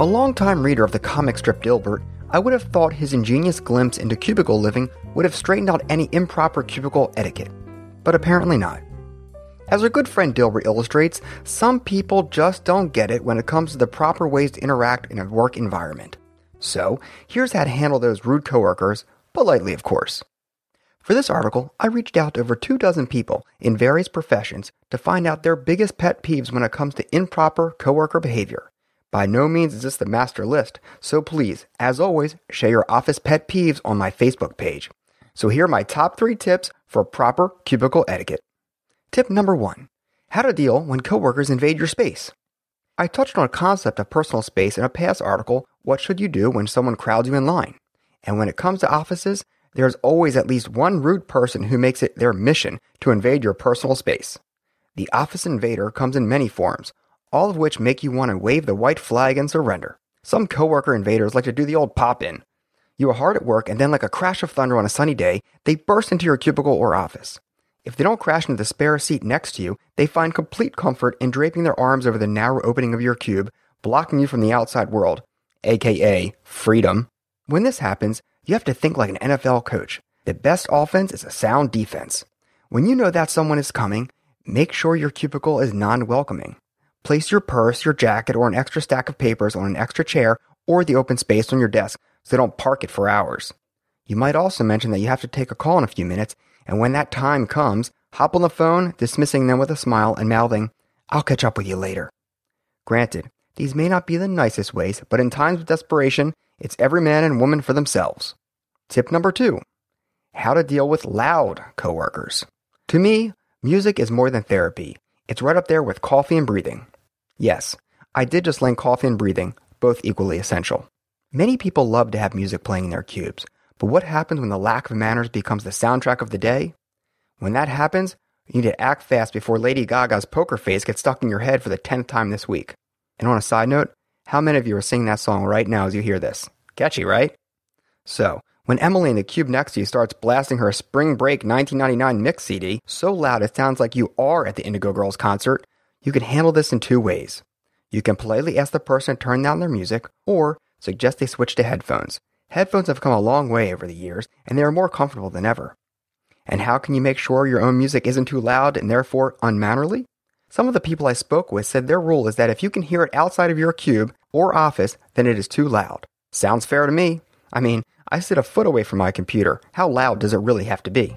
A longtime reader of the comic strip Dilbert, I would have thought his ingenious glimpse into cubicle living would have straightened out any improper cubicle etiquette. But apparently not. As our good friend Dilbert illustrates, some people just don't get it when it comes to the proper ways to interact in a work environment. So, here's how to handle those rude coworkers, politely of course. For this article, I reached out to over two dozen people in various professions to find out their biggest pet peeves when it comes to improper coworker behavior. By no means is this the master list, so please, as always, share your office pet peeves on my Facebook page. So here are my top three tips for proper cubicle etiquette. Tip number one How to deal when coworkers invade your space. I touched on a concept of personal space in a past article, What Should You Do When Someone Crowds You in Line? And when it comes to offices, there's always at least one rude person who makes it their mission to invade your personal space. The office invader comes in many forms, all of which make you want to wave the white flag and surrender. Some coworker invaders like to do the old pop in. You are hard at work, and then, like a crash of thunder on a sunny day, they burst into your cubicle or office. If they don't crash into the spare seat next to you, they find complete comfort in draping their arms over the narrow opening of your cube, blocking you from the outside world, aka freedom. When this happens, you have to think like an NFL coach. The best offense is a sound defense. When you know that someone is coming, make sure your cubicle is non welcoming. Place your purse, your jacket, or an extra stack of papers on an extra chair or the open space on your desk so they don't park it for hours. You might also mention that you have to take a call in a few minutes, and when that time comes, hop on the phone, dismissing them with a smile and mouthing, I'll catch up with you later. Granted, these may not be the nicest ways, but in times of desperation, it's every man and woman for themselves. Tip number two how to deal with loud coworkers. To me, music is more than therapy. It's right up there with coffee and breathing. Yes, I did just link coffee and breathing, both equally essential. Many people love to have music playing in their cubes, but what happens when the lack of manners becomes the soundtrack of the day? When that happens, you need to act fast before Lady Gaga's poker face gets stuck in your head for the tenth time this week. And on a side note, how many of you are singing that song right now as you hear this? Catchy, right? So, when Emily in the cube next to you starts blasting her Spring Break 1999 mix CD so loud it sounds like you are at the Indigo Girls concert, you can handle this in two ways. You can politely ask the person to turn down their music, or suggest they switch to headphones. Headphones have come a long way over the years, and they are more comfortable than ever. And how can you make sure your own music isn't too loud and therefore unmannerly? Some of the people I spoke with said their rule is that if you can hear it outside of your cube or office, then it is too loud. Sounds fair to me. I mean, I sit a foot away from my computer. How loud does it really have to be?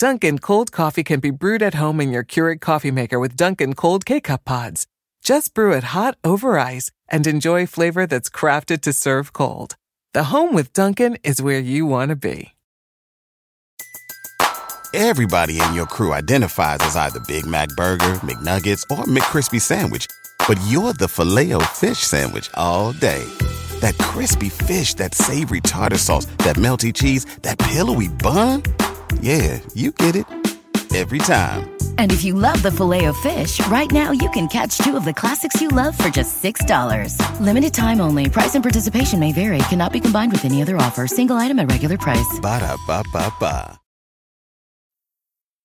Dunkin' cold coffee can be brewed at home in your Keurig coffee maker with Dunkin' cold K-Cup pods. Just brew it hot over ice and enjoy flavor that's crafted to serve cold. The home with Dunkin' is where you want to be. Everybody in your crew identifies as either Big Mac Burger, McNuggets, or McCrispy Sandwich. But you're the filet fish Sandwich all day. That crispy fish, that savory tartar sauce, that melty cheese, that pillowy bun. Yeah, you get it Every time. And if you love the Filet-O-Fish, right now you can catch two of the classics you love for just $6. Limited time only. Price and participation may vary. Cannot be combined with any other offer. Single item at regular price. Ba da ba ba ba.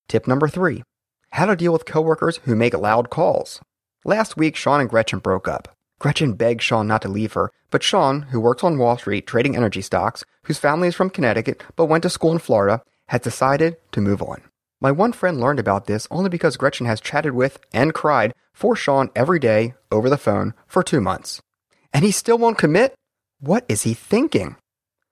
Tip number three how to deal with coworkers who make loud calls. Last week, Sean and Gretchen broke up. Gretchen begged Sean not to leave her, but Sean, who works on Wall Street trading energy stocks, whose family is from Connecticut but went to school in Florida, had decided to move on. My one friend learned about this only because Gretchen has chatted with and cried for Sean every day over the phone for two months. And he still won't commit? What is he thinking?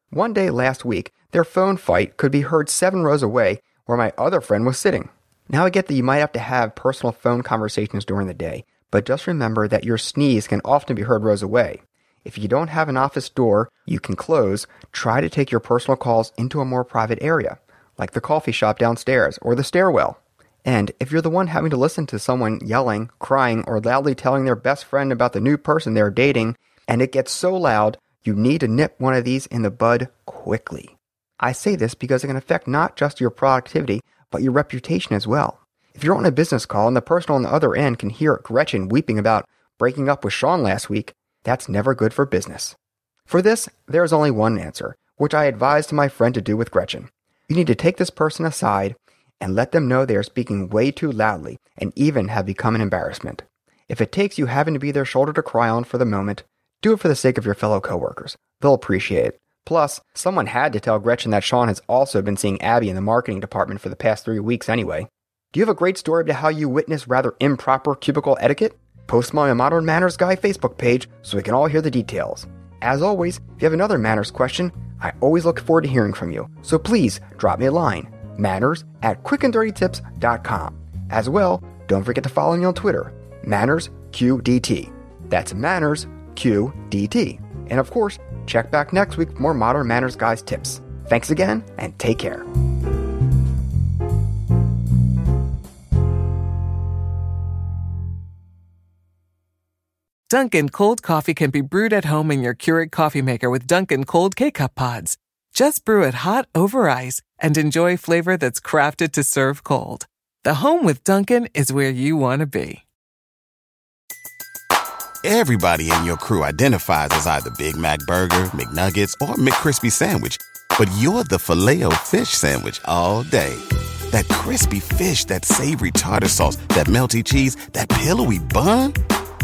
One day last week, their phone fight could be heard seven rows away where my other friend was sitting. Now I get that you might have to have personal phone conversations during the day, but just remember that your sneeze can often be heard rows away. If you don't have an office door you can close, try to take your personal calls into a more private area, like the coffee shop downstairs or the stairwell. And if you're the one having to listen to someone yelling, crying, or loudly telling their best friend about the new person they're dating, and it gets so loud, you need to nip one of these in the bud quickly. I say this because it can affect not just your productivity, but your reputation as well. If you're on a business call and the person on the other end can hear Gretchen weeping about breaking up with Sean last week, that's never good for business. For this, there is only one answer, which I advised my friend to do with Gretchen. You need to take this person aside and let them know they are speaking way too loudly and even have become an embarrassment. If it takes you having to be their shoulder to cry on for the moment, do it for the sake of your fellow coworkers. They'll appreciate it. Plus, someone had to tell Gretchen that Sean has also been seeing Abby in the marketing department for the past three weeks anyway. Do you have a great story about how you witnessed rather improper cubicle etiquette? Post my Modern Manners Guy Facebook page so we can all hear the details. As always, if you have another manners question, I always look forward to hearing from you. So please drop me a line, manners at quickanddirtytips.com. As well, don't forget to follow me on Twitter, mannersqdt. That's manners QDT. And of course, check back next week for more Modern Manners Guys tips. Thanks again, and take care. Dunkin' cold coffee can be brewed at home in your Keurig coffee maker with Dunkin' cold K-cup pods. Just brew it hot over ice and enjoy flavor that's crafted to serve cold. The home with Dunkin' is where you want to be. Everybody in your crew identifies as either Big Mac Burger, McNuggets, or McCrispy Sandwich. But you're the filet fish Sandwich all day. That crispy fish, that savory tartar sauce, that melty cheese, that pillowy bun.